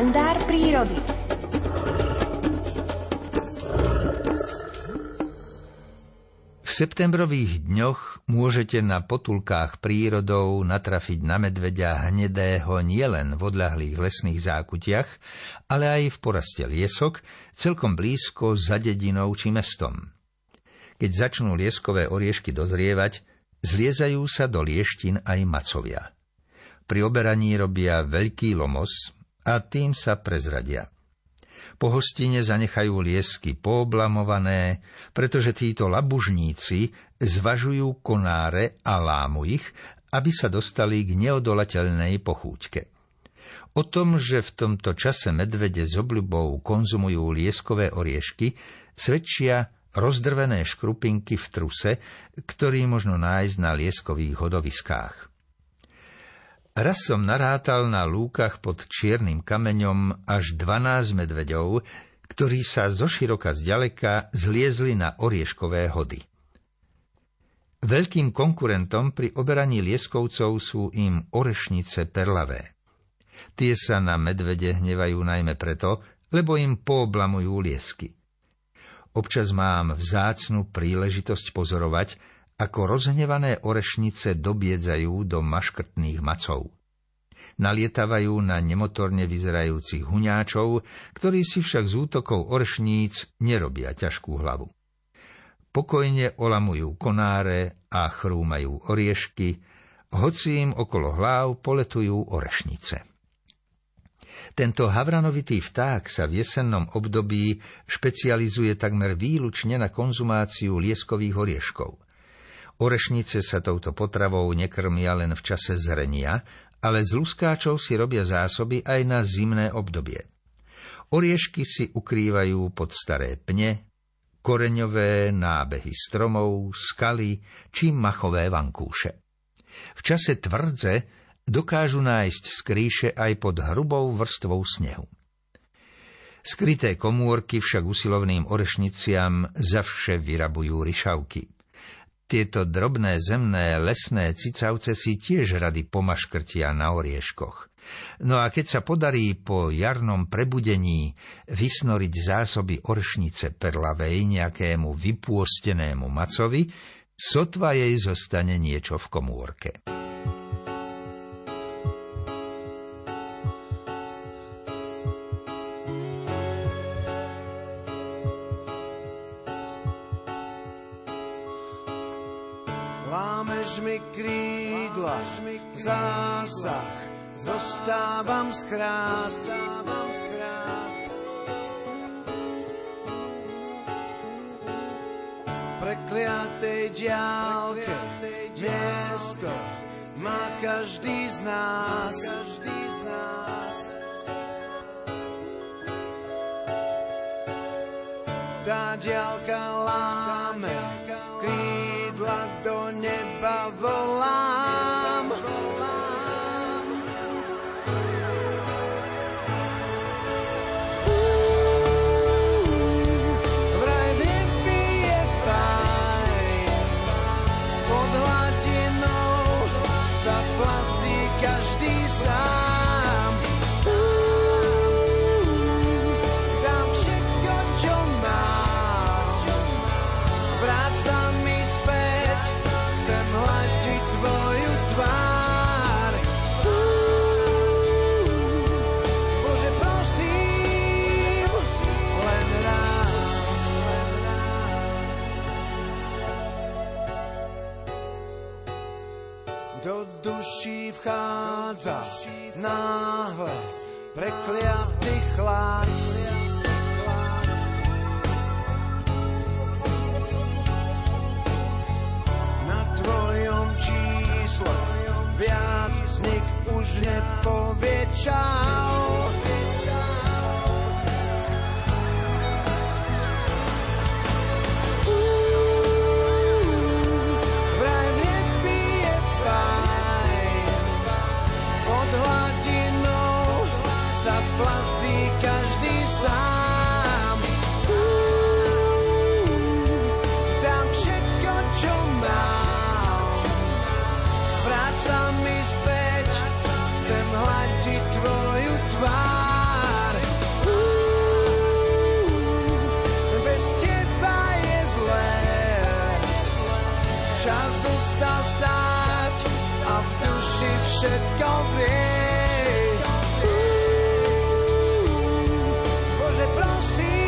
kalendár prírody. V septembrových dňoch môžete na potulkách prírodou natrafiť na medveďa hnedého nielen v odľahlých lesných zákutiach, ale aj v poraste liesok, celkom blízko za dedinou či mestom. Keď začnú lieskové oriešky dozrievať, zliezajú sa do lieštin aj macovia. Pri oberaní robia veľký lomos a tým sa prezradia. Po hostine zanechajú liesky pooblamované, pretože títo labužníci zvažujú konáre a lámu ich, aby sa dostali k neodolateľnej pochúťke. O tom, že v tomto čase medvede s obľubou konzumujú lieskové oriešky, svedčia rozdrvené škrupinky v truse, ktorý možno nájsť na lieskových hodoviskách. Raz som narátal na lúkach pod čiernym kameňom až 12 medveďov, ktorí sa zo široka zďaleka zliezli na orieškové hody. Veľkým konkurentom pri oberaní lieskovcov sú im orešnice perlavé. Tie sa na medvede hnevajú najmä preto, lebo im pooblamujú liesky. Občas mám vzácnu príležitosť pozorovať, ako rozhnevané orešnice dobiedzajú do maškrtných macov. Nalietavajú na nemotorne vyzerajúcich huňáčov, ktorí si však z útokov orešníc nerobia ťažkú hlavu. Pokojne olamujú konáre a chrúmajú oriešky, hoci im okolo hlav poletujú orešnice. Tento havranovitý vták sa v jesennom období špecializuje takmer výlučne na konzumáciu lieskových orieškov – Orešnice sa touto potravou nekrmia len v čase zrenia, ale z luskáčov si robia zásoby aj na zimné obdobie. Oriešky si ukrývajú pod staré pne, koreňové nábehy stromov, skaly či machové vankúše. V čase tvrdze dokážu nájsť skrýše aj pod hrubou vrstvou snehu. Skryté komórky však usilovným orešniciam zavše vyrabujú ryšavky. Tieto drobné zemné lesné cicavce si tiež rady pomaškrtia na orieškoch. No a keď sa podarí po jarnom prebudení vysnoriť zásoby oršnice perlavej nejakému vypôstenému macovi, sotva jej zostane niečo v komórke. Lámeš mi krídla, zásah, dostávam skrát. Prekliatej diálke, miesto má každý z nás. Tá diálka láme, krídla do neba volám. Do duší vchádza náhle prekliatý chlad. Na tvojom čísle viac nik už nepovie čau. sa stať a v duši všetko vie. Bože, prosím,